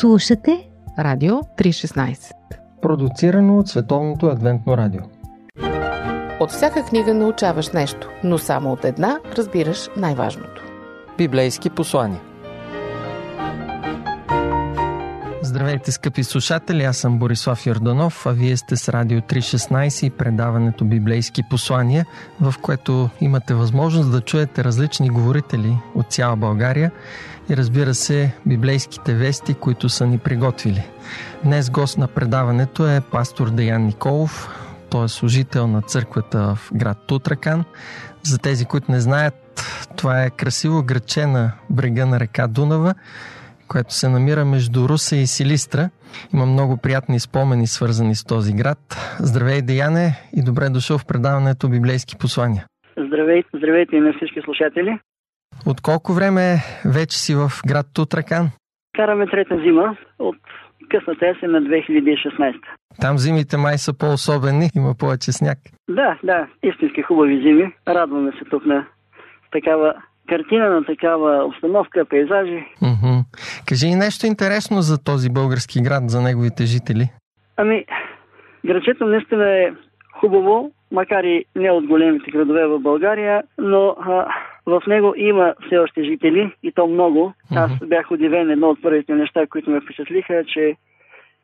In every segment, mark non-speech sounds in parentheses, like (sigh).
Слушате Радио 316 Продуцирано от Световното адвентно радио. От всяка книга научаваш нещо, но само от една разбираш най-важното. Библейски послания Здравейте, скъпи слушатели! Аз съм Борислав Йорданов, а вие сте с Радио 316 и предаването Библейски послания, в което имате възможност да чуете различни говорители от цяла България и разбира се, библейските вести, които са ни приготвили. Днес гост на предаването е пастор Деян Николов. Той е служител на църквата в град Тутракан. За тези, които не знаят, това е красиво градче на брега на река Дунава, което се намира между Руса и Силистра. Има много приятни спомени, свързани с този град. Здравей, Деяне, и добре дошъл в предаването Библейски послания. Здравейте, здравейте и на всички слушатели. От колко време вече си в град Тутракан? Караме трета зима от късната есен на 2016. Там зимите май са по-особени, има повече сняг. Да, да, истински хубави зими. Радваме се тук на такава картина, на такава обстановка, пейзажи. Уху. Кажи и нещо интересно за този български град, за неговите жители. Ами, градчето наистина е хубаво, макар и не от големите градове в България, но а, в него има все още жители и то много. Аз бях удивен. Едно от първите неща, които ме впечатлиха, че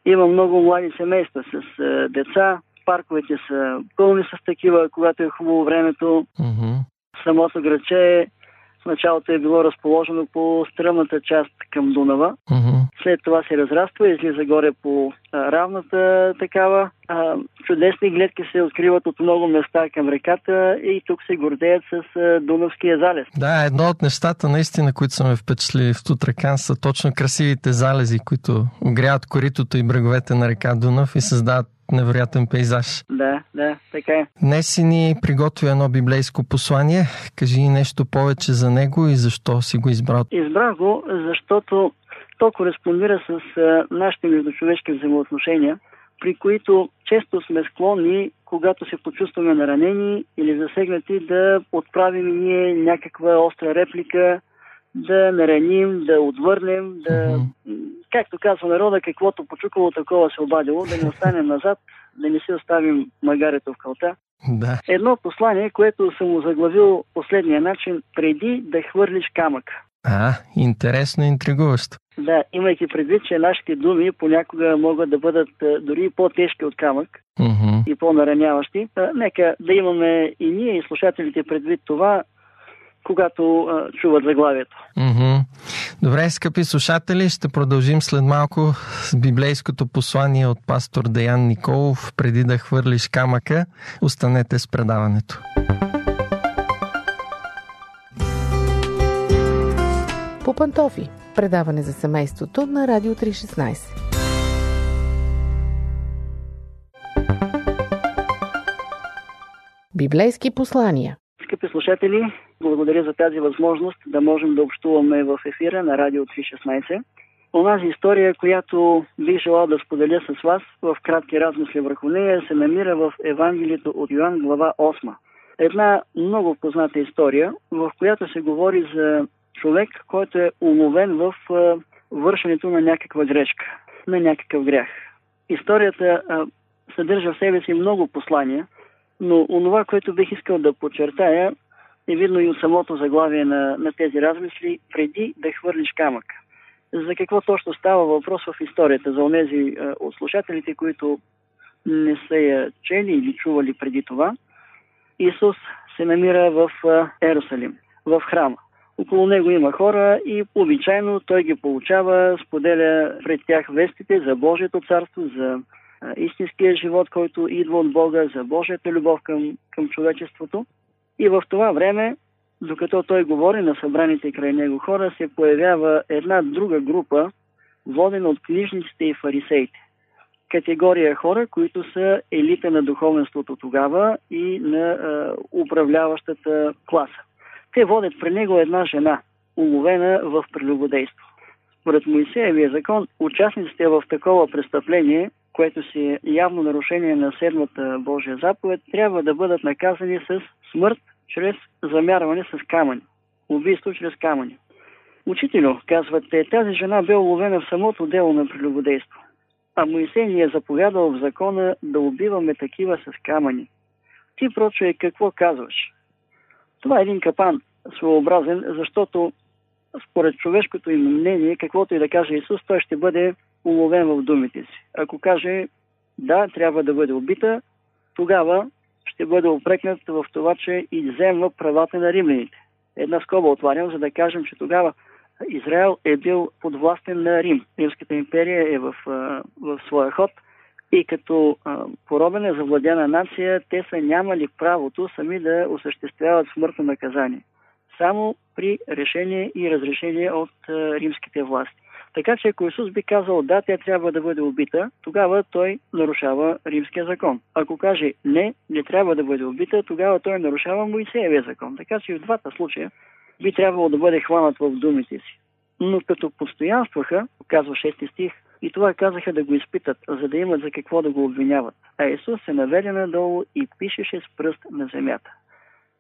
има много млади семейства с а, деца. Парковете са пълни с такива, когато е хубаво времето. Уху. Самото градче в началото е било разположено по стръмната част към Дунава. Уху. След това се разраства и излиза горе по а, равната такава. А, чудесни гледки се откриват от много места към реката и тук се гордеят с а, Дунавския залез. Да, едно от нещата наистина, които са ме впечатлили в Тутракан са точно красивите залези, които огряват коритото и бреговете на река Дунав и създават невероятен пейзаж. Да, да, така е. Днес си ни приготви едно библейско послание. Кажи ни нещо повече за него и защо си го избрал. Избрах го, защото то кореспондира с нашите междучовешки взаимоотношения, при които често сме склонни, когато се почувстваме наранени или засегнати, да отправим ние някаква остра реплика, да нараним, да отвърнем, да, Мгм. както казва народа, каквото почукало, такова се обадило, да не останем назад, да не си оставим магарето в кълта. Да. Едно послание, което съм му заглавил последния начин, преди да хвърлиш камък. А, интересно и интригуващо. Да, имайки предвид, че нашите думи понякога могат да бъдат а, дори по-тежки от камък Уху. и по-нараняващи. А, нека да имаме и ние и слушателите предвид това, когато а, чуват заглавието. Мгм. Добре, скъпи слушатели, ще продължим след малко с библейското послание от пастор Деян Николов. Преди да хвърлиш камъка, останете с предаването. По пантофи. Предаване за семейството на Радио 316. Библейски послания. Скъпи слушатели, благодаря за тази възможност да можем да общуваме в ефира на Радио 316. Онази история, която бих желал да споделя с вас в кратки размисли върху нея, се намира в Евангелието от Йоанн, глава 8. Една много позната история, в която се говори за човек, който е уловен в вършенето на някаква грешка, на някакъв грях. Историята съдържа в себе си много послания, но онова, което бих искал да подчертая, е видно и от самото заглавие на, на тези размисли, преди да хвърлиш камък. За какво точно става въпрос в историята? За онези е, от слушателите, които не са я чели или чували преди това. Исус се намира в е, Ерусалим, в храма. Около него има хора и обичайно той ги получава, споделя пред тях вестите за Божието царство, за а, истинския живот, който идва от Бога, за Божията любов към, към човечеството. И в това време, докато той говори на събраните край него хора, се появява една друга група, водена от книжниците и фарисеите. Категория хора, които са елита на духовенството тогава и на а, управляващата класа. Те водят при него една жена, уловена в прелюбодейство. Според Моисеевия закон, участниците в такова престъпление, което си е явно нарушение на седмата Божия заповед, трябва да бъдат наказани с смърт чрез замярване с камъни. Убийство чрез камъни. Учителю, казвате, тази жена бе уловена в самото дело на прелюбодейство. А Моисей ни е заповядал в закона да убиваме такива с камъни. Ти, проче, какво казваш? Това е един капан, своеобразен, защото според човешкото им мнение, каквото и да каже Исус, той ще бъде уловен в думите си. Ако каже да, трябва да бъде убита, тогава ще бъде опрекнат в това, че изземва правата на римляните. Една скоба отварям, за да кажем, че тогава Израел е бил подвластен на Рим. Римската империя е в, в своя ход и като поробена завладена нация, те са нямали правото сами да осъществяват смъртно наказание. Само при решение и разрешение от римските власти. Така че ако Исус би казал да, тя трябва да бъде убита, тогава той нарушава римския закон. Ако каже не, не трябва да бъде убита, тогава той нарушава Моисеевия закон. Така че в двата случая би трябвало да бъде хванат в думите си. Но като постоянстваха, казва 6 стих, и това казаха да го изпитат, за да имат за какво да го обвиняват. А Исус се наведе надолу и пишеше с пръст на земята.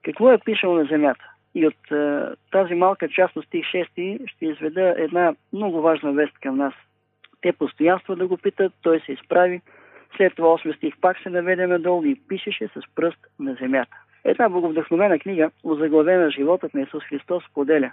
Какво е пишал на земята? И от е, тази малка част от стих 6 ще изведа една много важна вест към нас. Те постоянства да го питат, той се изправи. След това 8 стих пак се наведе надолу и пишеше с пръст на земята. Една боговдъхновена книга, озаглавена животът на Исус Христос, поделя.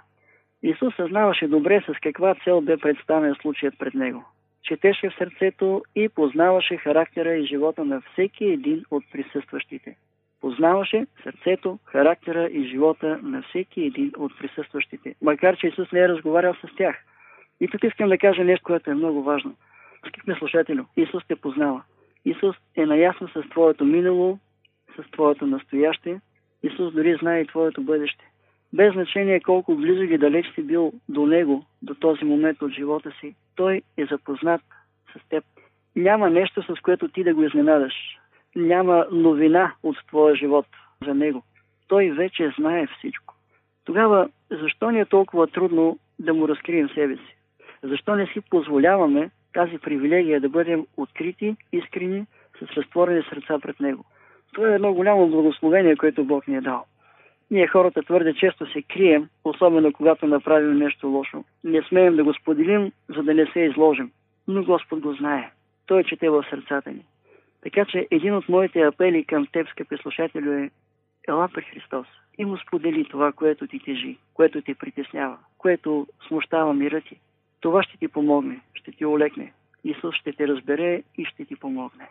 Исус съзнаваше добре с каква цел бе представен случаят пред него. Четеше в сърцето и познаваше характера и живота на всеки един от присъстващите. Познаваше сърцето, характера и живота на всеки един от присъстващите, макар че Исус не е разговарял с тях. И тук искам да кажа нещо, което е много важно. Скипне слушателю, Исус те познава. Исус е наясно с твоето минало, с твоето настояще. Исус дори знае и твоето бъдеще. Без значение колко близо или далеч си бил до Него, до този момент от живота си, Той е запознат с теб. Няма нещо, с което ти да го изненадаш няма новина от твоя живот за него. Той вече знае всичко. Тогава, защо ни е толкова трудно да му разкрием себе си? Защо не си позволяваме тази привилегия да бъдем открити, искрени, с разтворени сърца пред него? Това е едно голямо благословение, което Бог ни е дал. Ние хората твърде често се крием, особено когато направим нещо лошо. Не смеем да го споделим, за да не се изложим. Но Господ го знае. Той чете в сърцата ни. Така че един от моите апели към теб, скъпи слушателю, е ела при Христос и му сподели това, което ти тежи, което ти притеснява, което смущава мира ти. Това ще ти помогне, ще ти олекне. Исус ще те разбере и ще ти помогне.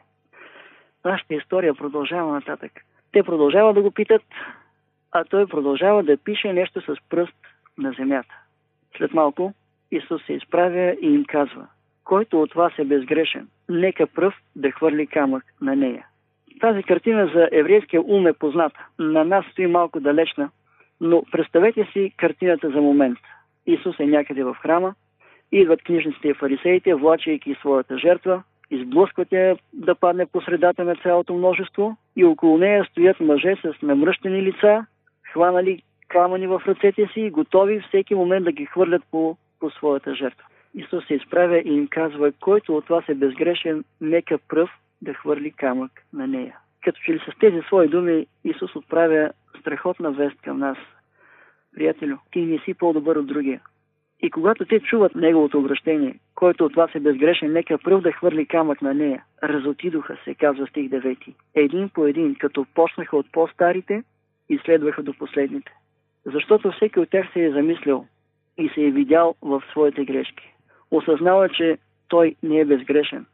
Нашата история продължава нататък. Те продължават да го питат, а той продължава да пише нещо с пръст на земята. След малко Исус се изправя и им казва – който от вас е безгрешен, нека пръв да хвърли камък на нея. Тази картина за еврейския ум е позната. На нас стои малко далечна, но представете си картината за момент. Исус е някъде в храма, идват книжниците и фарисеите, влачайки своята жертва, изблъскват я да падне по средата на цялото множество и около нея стоят мъже с намръщени лица, хванали камъни в ръцете си, готови всеки момент да ги хвърлят по, по своята жертва. Исус се изправя и им казва, който от вас е безгрешен, нека пръв да хвърли камък на нея. Като че ли с тези свои думи Исус отправя страхотна вест към нас. Приятелю, ти не си по-добър от другия. И когато те чуват неговото обращение, който от вас е безгрешен, нека пръв да хвърли камък на нея. Разотидоха се, казва стих 9. Един по един, като почнаха от по-старите и следваха до последните. Защото всеки от тях се е замислял и се е видял в своите грешки осъзнава, че той не е безгрешен.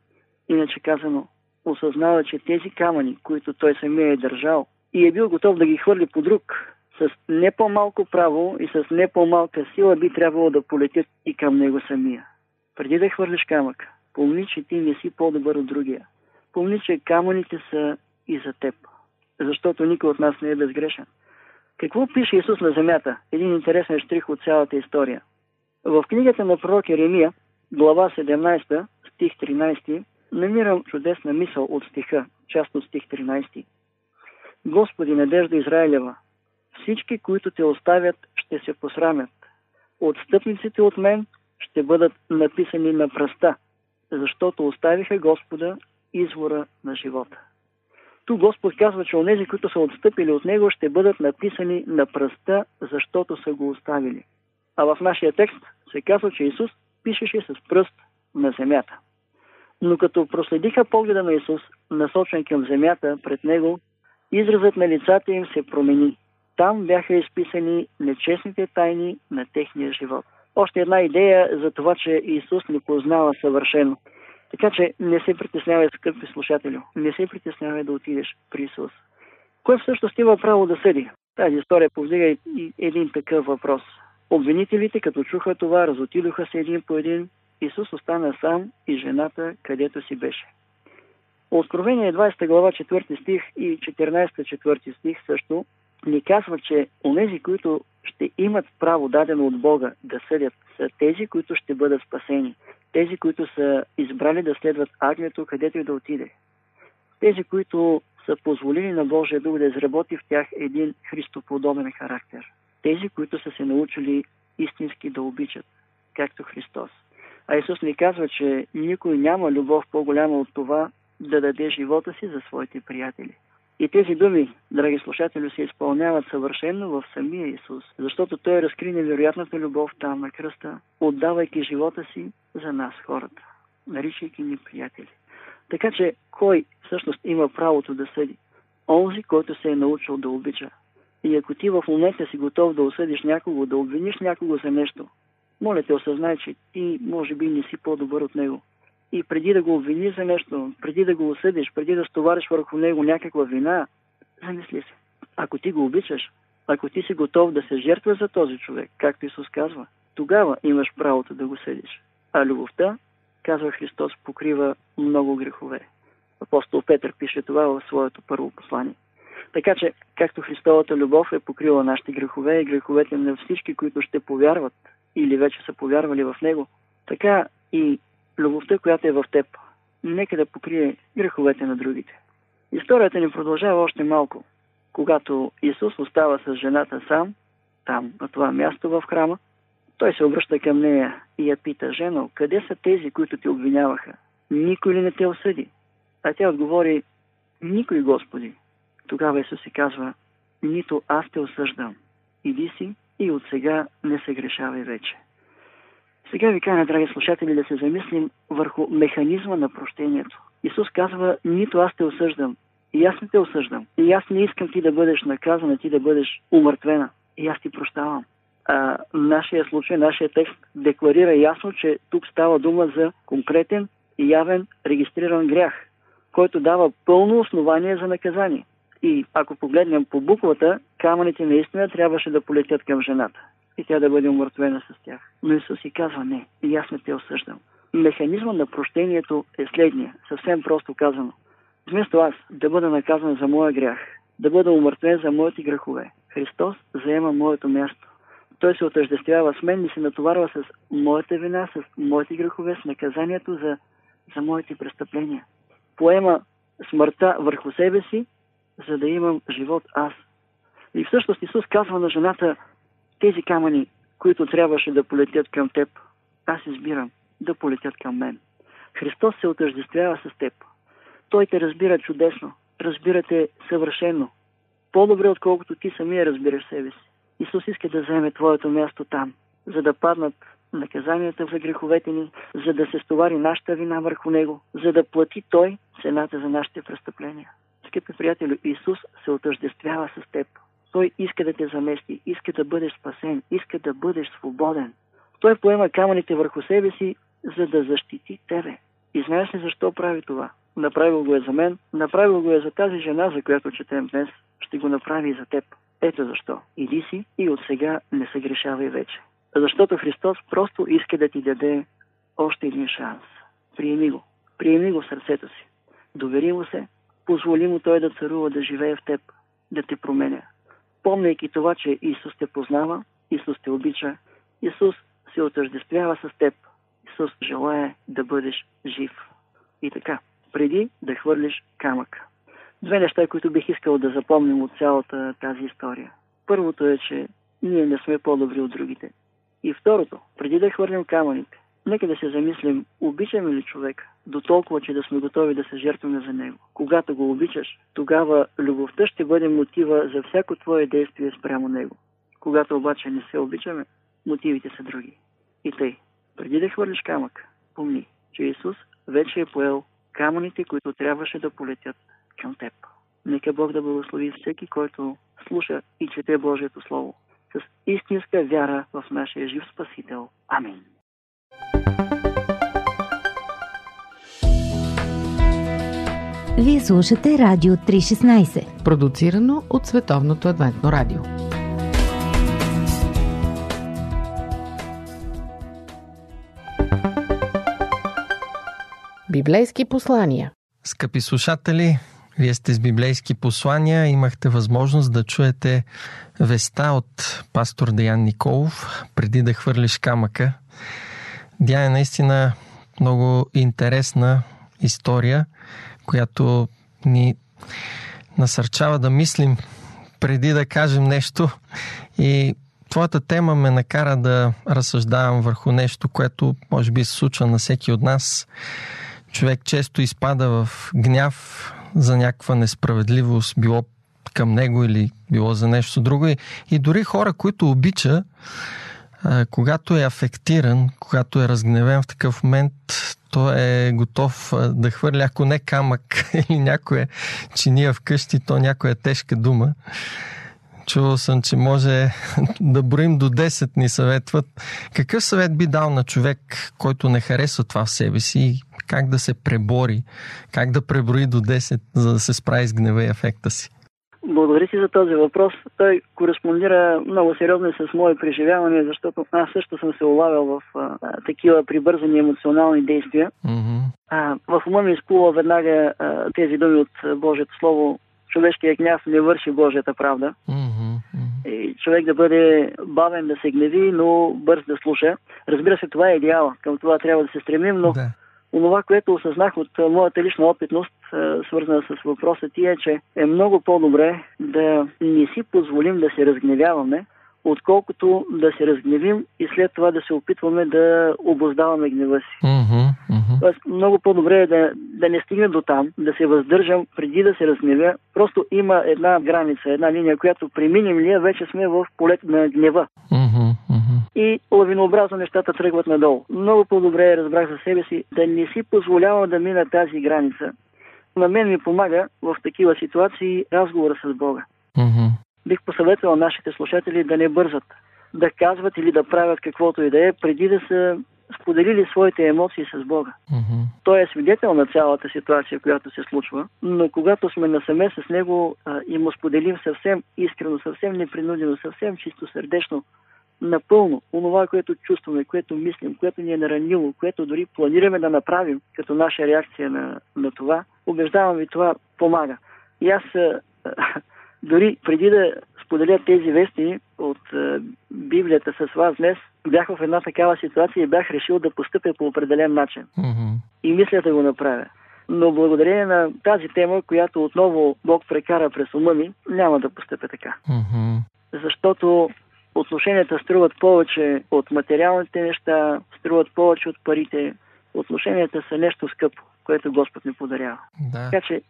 Иначе казано, осъзнава, че тези камъни, които той самия е държал и е бил готов да ги хвърли по друг, с не по-малко право и с не по-малка сила би трябвало да полетят и към него самия. Преди да хвърлиш камък, помни, че ти не си по-добър от другия. Помни, че камъните са и за теб, защото никой от нас не е безгрешен. Какво пише Исус на земята? Един интересен штрих от цялата история. В книгата на пророк Еремия глава 17, стих 13, намирам чудесна мисъл от стиха, част от стих 13. Господи, надежда Израилева, всички, които те оставят, ще се посрамят. Отстъпниците от мен ще бъдат написани на пръста, защото оставиха Господа извора на живота. Ту Господ казва, че онези, които са отстъпили от Него, ще бъдат написани на пръста, защото са го оставили. А в нашия текст се казва, че Исус пишеше с пръст на земята. Но като проследиха погледа на Исус, насочен към земята пред него, изразът на лицата им се промени. Там бяха изписани нечестните тайни на техния живот. Още една идея за това, че Исус не познава съвършено. Така че не се притеснявай, скъпи слушателю. Не се притеснявай да отидеш при Исус. Кой всъщност има право да съди? Тази история повдига и един такъв въпрос. Обвинителите, като чуха това, разотидоха се един по един. Исус остана сам и жената, където си беше. Откровение 20 глава 4 стих и 14 4 стих също ни казва, че онези, които ще имат право дадено от Бога да съдят, са тези, които ще бъдат спасени. Тези, които са избрали да следват агнето, където и да отиде. Тези, които са позволили на Божия дух да изработи в тях един христоподобен характер. Тези, които са се научили истински да обичат, както Христос. А Исус ни казва, че никой няма любов по-голяма от това да даде живота си за своите приятели. И тези думи, драги слушатели, се изпълняват съвършено в самия Исус, защото Той разкри невероятната любов там на кръста, отдавайки живота си за нас, хората, наричайки ни приятели. Така че, кой всъщност има правото да съди? Онзи, който се е научил да обича. И ако ти в момента си готов да осъдиш някого, да обвиниш някого за нещо, моля те осъзнай, че ти може би не си по-добър от него. И преди да го обвиниш за нещо, преди да го осъдиш, преди да стовариш върху него някаква вина, замисли се. Ако ти го обичаш, ако ти си готов да се жертва за този човек, както Исус казва, тогава имаш правото да го съдиш. А любовта, казва Христос, покрива много грехове. Апостол Петър пише това в своето първо послание. Така че, както Христовата любов е покрила нашите грехове и греховете на всички, които ще повярват или вече са повярвали в Него, така и любовта, която е в теб, нека да покрие греховете на другите. Историята ни продължава още малко. Когато Исус остава с жената сам, там, на това място в храма, той се обръща към нея и я пита, жено, къде са тези, които те обвиняваха? Никой ли не те осъди? А тя отговори, никой, Господи. Тогава Исус си казва, нито аз те осъждам. Иди си и от сега не се грешавай вече. Сега ви кажа, драги слушатели, да се замислим върху механизма на прощението. Исус казва, нито аз те осъждам. И аз не те осъждам. И аз не искам ти да бъдеш наказана, ти да бъдеш умъртвена. И аз ти прощавам. А, нашия случай, нашия текст декларира ясно, че тук става дума за конкретен и явен регистриран грях, който дава пълно основание за наказание. И ако погледнем по буквата, камъните наистина трябваше да полетят към жената и тя да бъде умъртвена с тях. Но Исус си казва не, и аз не те осъждам. Механизма на прощението е следния, съвсем просто казано. Вместо аз да бъда наказан за моя грях, да бъда умъртвен за моите грехове, Христос заема моето място. Той се отъждествява с мен и се натоварва с моята вина, с моите грехове, с наказанието за, за моите престъпления. Поема смъртта върху себе си, за да имам живот аз. И всъщност Исус казва на жената, тези камъни, които трябваше да полетят към теб, аз избирам да полетят към мен. Христос се отъждествява с теб. Той те разбира чудесно, разбирате съвършено, по-добре отколкото ти самия разбираш себе си. Исус иска да вземе твоето място там, за да паднат наказанията за греховете ни, за да се стовари нашата вина върху Него, за да плати Той цената за нашите престъпления. Скъпи приятели, Исус се отъждествява с теб. Той иска да те замести, иска да бъдеш спасен, иска да бъдеш свободен. Той поема камъните върху себе си, за да защити тебе. И знаеш ли защо прави това? Направил го е за мен, направил го е за тази жена, за която четем днес. Ще го направи и за теб. Ето защо. Иди си и от сега не се грешавай вече. Защото Христос просто иска да ти даде още един шанс. Приеми го. Приеми го в сърцето си. Довери му се. Позволи му той да царува, да живее в теб, да те променя помняйки това, че Исус те познава, Исус те обича, Исус се отъждествява с теб. Исус желая да бъдеш жив. И така, преди да хвърлиш камък. Две неща, които бих искал да запомним от цялата тази история. Първото е, че ние не сме по-добри от другите. И второто, преди да хвърлим камъните, Нека да се замислим, обичаме ли човек до толкова, че да сме готови да се жертваме за него. Когато го обичаш, тогава любовта ще бъде мотива за всяко твое действие спрямо него. Когато обаче не се обичаме, мотивите са други. И тъй, преди да хвърлиш камък, помни, че Исус вече е поел камъните, които трябваше да полетят към теб. Нека Бог да благослови всеки, който слуша и чете Божието Слово с истинска вяра в нашия жив Спасител. Амин. Вие слушате Радио 316, продуцирано от Световното адвентно радио. Библейски послания Скъпи слушатели, вие сте с библейски послания. Имахте възможност да чуете веста от пастор Деян Николов преди да хвърлиш камъка. Тя е наистина много интересна история, която ни насърчава да мислим преди да кажем нещо. И твоята тема ме накара да разсъждавам върху нещо, което може би се случва на всеки от нас. Човек често изпада в гняв за някаква несправедливост, било към него или било за нещо друго. И, дори хора, които обича, когато е афектиран, когато е разгневен в такъв момент, той е готов да хвърля, ако не камък (laughs) или някоя чиния вкъщи, то някоя тежка дума. Чувал съм, че може (laughs) да броим до 10 ни съветват. Какъв съвет би дал на човек, който не харесва това в себе си? Как да се пребори? Как да преброи до 10, за да се справи с гнева и ефекта си? Благодаря си за този въпрос. Той кореспондира много сериозно с мои преживявания, защото аз също съм се улавял в а, такива прибързани емоционални действия. Mm-hmm. А, в ума ми изплува веднага а, тези думи от Божието Слово. Човешкият гняв не върши Божията правда. Mm-hmm. И човек да бъде бавен да се гневи, но бърз да слуша. Разбира се, това е идеала. Към това трябва да се стремим, но Да. Онова, което осъзнах от моята лична опитност, свързана с въпроса ти, е, че е много по-добре да не си позволим да се разгневяваме, отколкото да се разгневим и след това да се опитваме да обоздаваме гнева си. Mm-hmm. Mm-hmm. Тоест, много по-добре е да, да не стигне до там, да се въздържам преди да се разгневя. Просто има една граница, една линия, която преминем ли, вече сме в полет на гнева. Mm-hmm. И лавинообразно нещата тръгват надолу. Много по-добре разбрах за себе си да не си позволявам да мина тази граница. На мен ми помага в такива ситуации разговора с Бога. Mm-hmm. Бих посъветвал нашите слушатели да не бързат, да казват или да правят каквото и да е, преди да са споделили своите емоции с Бога. Mm-hmm. Той е свидетел на цялата ситуация, която се случва, но когато сме насаме с него а, и му споделим съвсем искрено, съвсем непринудено, съвсем чисто сърдечно, напълно онова, което чувстваме, което мислим, което ни е наранило, което дори планираме да направим като наша реакция на, на това, убеждавам ви, това помага. И аз (laughs) дори преди да споделя тези вести от Библията с вас днес, бях в една такава ситуация и бях решил да постъпя по определен начин. Mm-hmm. И мисля да го направя. Но благодарение на тази тема, която отново Бог прекара през ума ми, няма да постъпя така. Mm-hmm. Защото отношенията струват повече от материалните неща, струват повече от парите. Отношенията са нещо скъпо, което Господ ни подарява. Да. Така че,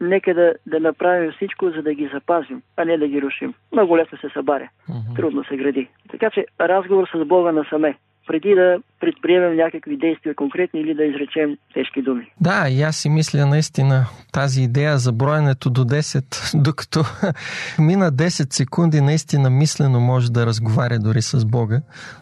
нека да, да направим всичко, за да ги запазим, а не да ги рушим. Много лесно се събаря, Mm-hmm. трудно се гради. Така че, разговор с Бога насаме, преди да предприемем някакви действия конкретни или да изречем тежки думи. Да, и аз си мисля наистина тази идея за броенето до 10, (laughs) докато (laughs) мина 10 секунди, наистина мислено може да разговаря дори с Бога,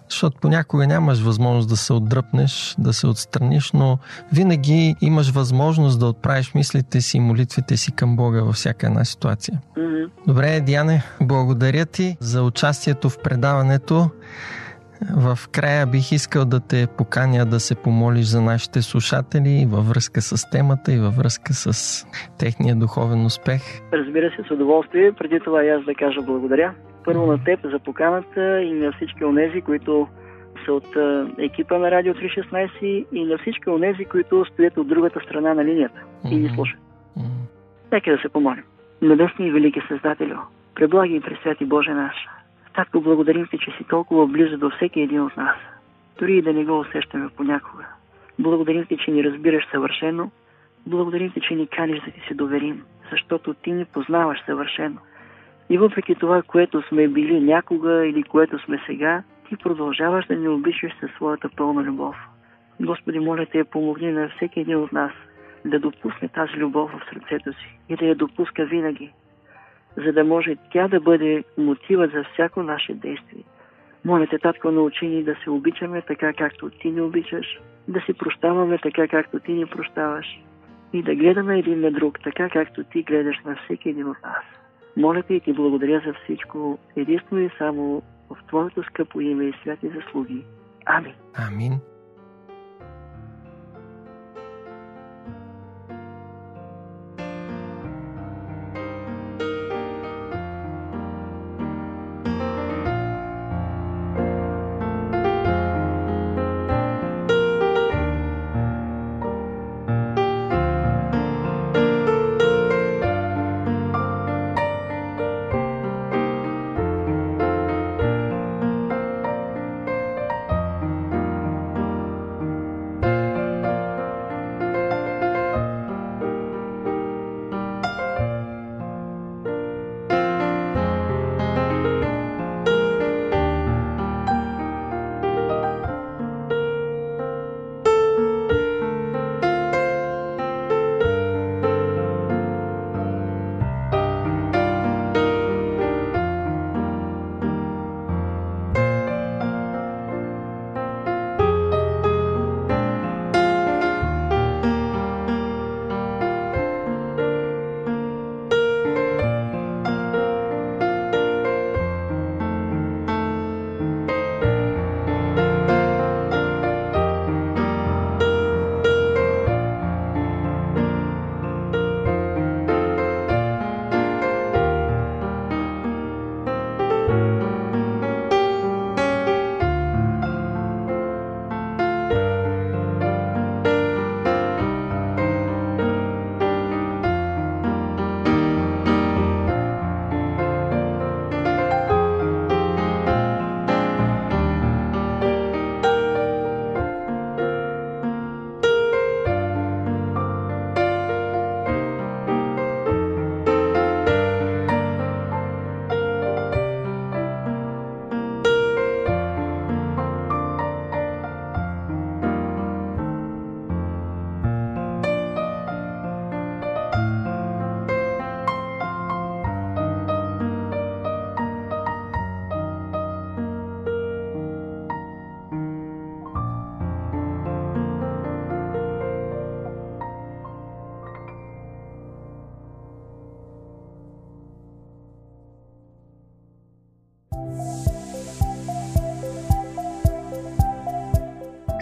защото понякога нямаш възможност да се отдръпнеш, да се отстраниш, но винаги имаш възможност да отправиш мислите си и молитвите си към Бога във всяка една ситуация. Мгм. Добре, Диане, благодаря ти за участието в предаването. В края бих искал да те поканя да се помолиш за нашите слушатели във връзка с темата и във връзка с техния духовен успех. Разбира се, с удоволствие. Преди това и аз да кажа благодаря. Първо на теб за поканата и на всички онези, които са от екипа на Радио 316 и на всички онези, които стоят от другата страна на линията и ни слушат. Нека да се помолим. Небесни и велики Създателю, преблаги и пресвяти Боже наш. Татко, благодарим ти, че си толкова близо до всеки един от нас, дори и да не го усещаме понякога. Благодарим ти, че ни разбираш съвършено. Благодарим ти, че ни каниш да ти се доверим, защото ти ни познаваш съвършено. И въпреки това, което сме били някога или което сме сега, ти продължаваш да ни обичаш със своята пълна любов. Господи, моля те, помогни на всеки един от нас да допусне тази любов в сърцето си и да я допуска винаги, за да може тя да бъде мотивът за всяко наше действие. Моля те, татко, научи ни да се обичаме така, както ти ни обичаш, да си прощаваме така, както ти ни прощаваш и да гледаме един на друг така, както ти гледаш на всеки един от нас. Моля те и ти благодаря за всичко, единствено и само в Твоето скъпо име и святи заслуги. Амин. Амин.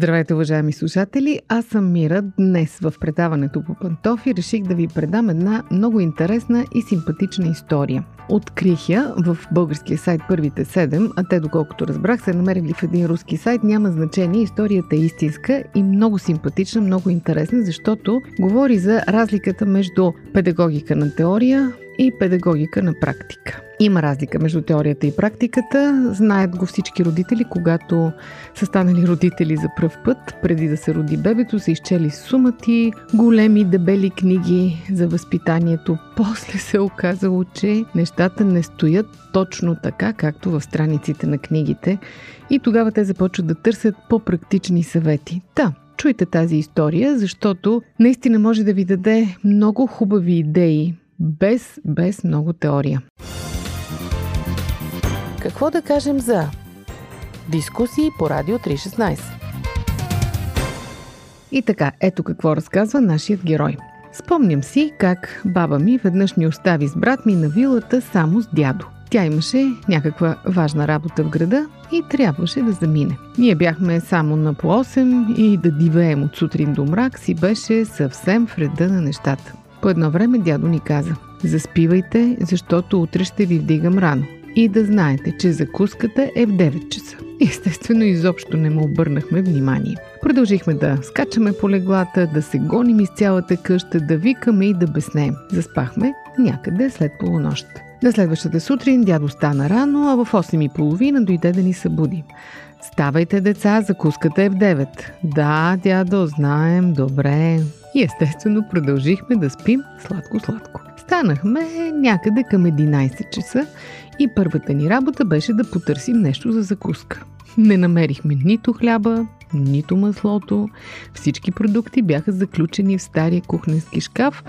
Здравейте, уважаеми слушатели! Аз съм Мира. Днес в предаването по пантофи реших да ви предам една много интересна и симпатична история. Открих я в българския сайт Първите 7, а те, доколкото разбрах, се намерили в един руски сайт. Няма значение, историята е истинска и много симпатична, много интересна, защото говори за разликата между педагогика на теория и педагогика на практика. Има разлика между теорията и практиката. Знаят го всички родители, когато са станали родители за пръв път, преди да се роди бебето, са изчели сумати, големи дебели книги за възпитанието. После се е оказало, че нещата не стоят точно така, както в страниците на книгите. И тогава те започват да търсят по-практични съвети. Та, чуйте тази история, защото наистина може да ви даде много хубави идеи, без, без много теория. Какво да кажем за дискусии по Радио 316? И така, ето какво разказва нашият герой. Спомням си как баба ми веднъж ни остави с брат ми на вилата само с дядо. Тя имаше някаква важна работа в града и трябваше да замине. Ние бяхме само на по 8 и да дивеем от сутрин до мрак си беше съвсем в реда на нещата. По едно време дядо ни каза Заспивайте, защото утре ще ви вдигам рано. И да знаете, че закуската е в 9 часа. Естествено, изобщо не му обърнахме внимание. Продължихме да скачаме по леглата, да се гоним из цялата къща, да викаме и да безнеем. Заспахме някъде след полунощ. На следващата сутрин дядо стана рано, а в 8.30 дойде да ни събуди. Ставайте, деца, закуската е в 9. Да, дядо, знаем, добре. И естествено продължихме да спим сладко-сладко. Станахме някъде към 11 часа и първата ни работа беше да потърсим нещо за закуска. Не намерихме нито хляба, нито маслото. Всички продукти бяха заключени в стария кухненски шкаф,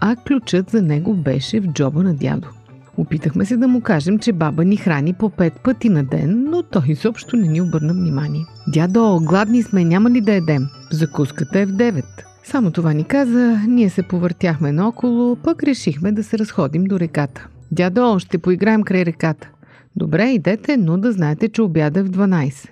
а ключът за него беше в джоба на дядо. Опитахме се да му кажем, че баба ни храни по пет пъти на ден, но той изобщо не ни обърна внимание. Дядо, гладни сме, няма ли да едем? Закуската е в 9. Само това ни каза, ние се повъртяхме наоколо, пък решихме да се разходим до реката. Дядо, ще поиграем край реката. Добре, идете, но да знаете, че обяда в 12.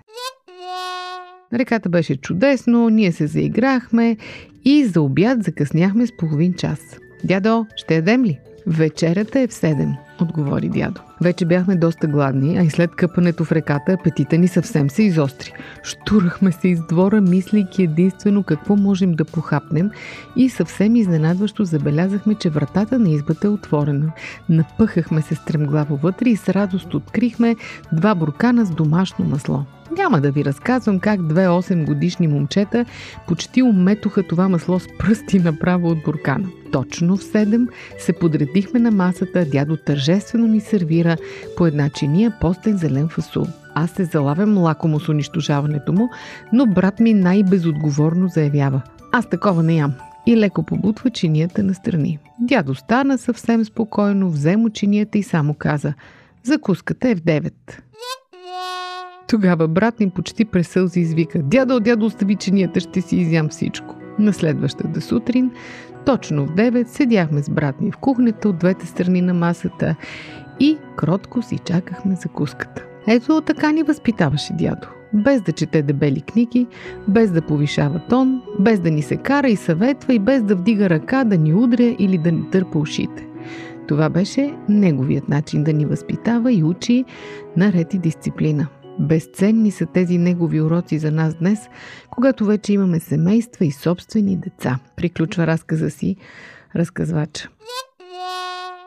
Реката беше чудесно, ние се заиграхме и за обяд закъсняхме с половин час. Дядо, ще едем ли? Вечерята е в 7, отговори дядо. Вече бяхме доста гладни, а и след къпането в реката апетита ни съвсем се изостри. Штурахме се из двора, мислейки единствено какво можем да похапнем и съвсем изненадващо забелязахме, че вратата на избата е отворена. Напъхахме се стремглаво вътре и с радост открихме два буркана с домашно масло. Няма да ви разказвам как две 8 годишни момчета почти уметоха това масло с пръсти направо от буркана. Точно в 7 се подредихме на масата, дядо тържествено ни сервира по една чиния постен зелен фасул. Аз се залавям лакомо с унищожаването му, но брат ми най-безотговорно заявява. Аз такова не ям и леко побутва чинията на страни. Дядо стана съвсем спокойно, взе му чинията и само каза Закуската е в 9. Тогава брат ми почти през сълзи извика Дядо, дядо, остави чинията, ще си изям всичко. На следващата сутрин, точно в 9, седяхме с брат ми в кухнята от двете страни на масата и кротко си чакахме закуската. Ето така ни възпитаваше дядо. Без да чете дебели книги, без да повишава тон, без да ни се кара и съветва и без да вдига ръка да ни удря или да ни търпа ушите. Това беше неговият начин да ни възпитава и учи наред и дисциплина. Безценни са тези негови уроци за нас днес, когато вече имаме семейства и собствени деца. Приключва разказа си разказвача.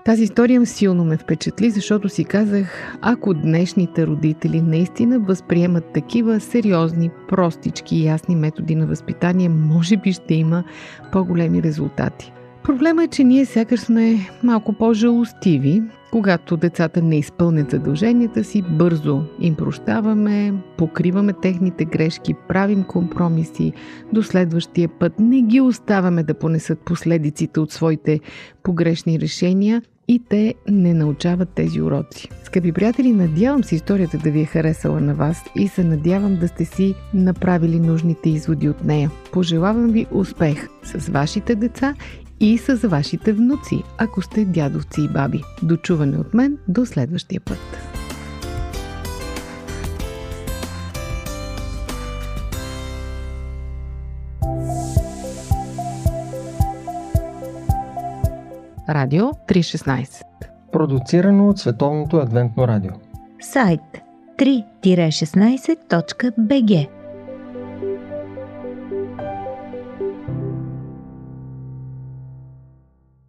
Тази история силно ме впечатли, защото си казах, ако днешните родители наистина възприемат такива сериозни, простички и ясни методи на възпитание, може би ще има по-големи резултати. Проблема е, че ние сякаш сме малко по-жалостиви, когато децата не изпълнят задълженията си, бързо им прощаваме, покриваме техните грешки, правим компромиси до следващия път, не ги оставяме да понесат последиците от своите погрешни решения и те не научават тези уроци. Скъпи приятели, надявам се историята да ви е харесала на вас и се надявам да сте си направили нужните изводи от нея. Пожелавам ви успех с вашите деца и с вашите внуци, ако сте дядовци и баби. Дочуване от мен до следващия път. Радио 316 Продуцирано от Световното адвентно радио Сайт 3-16.bg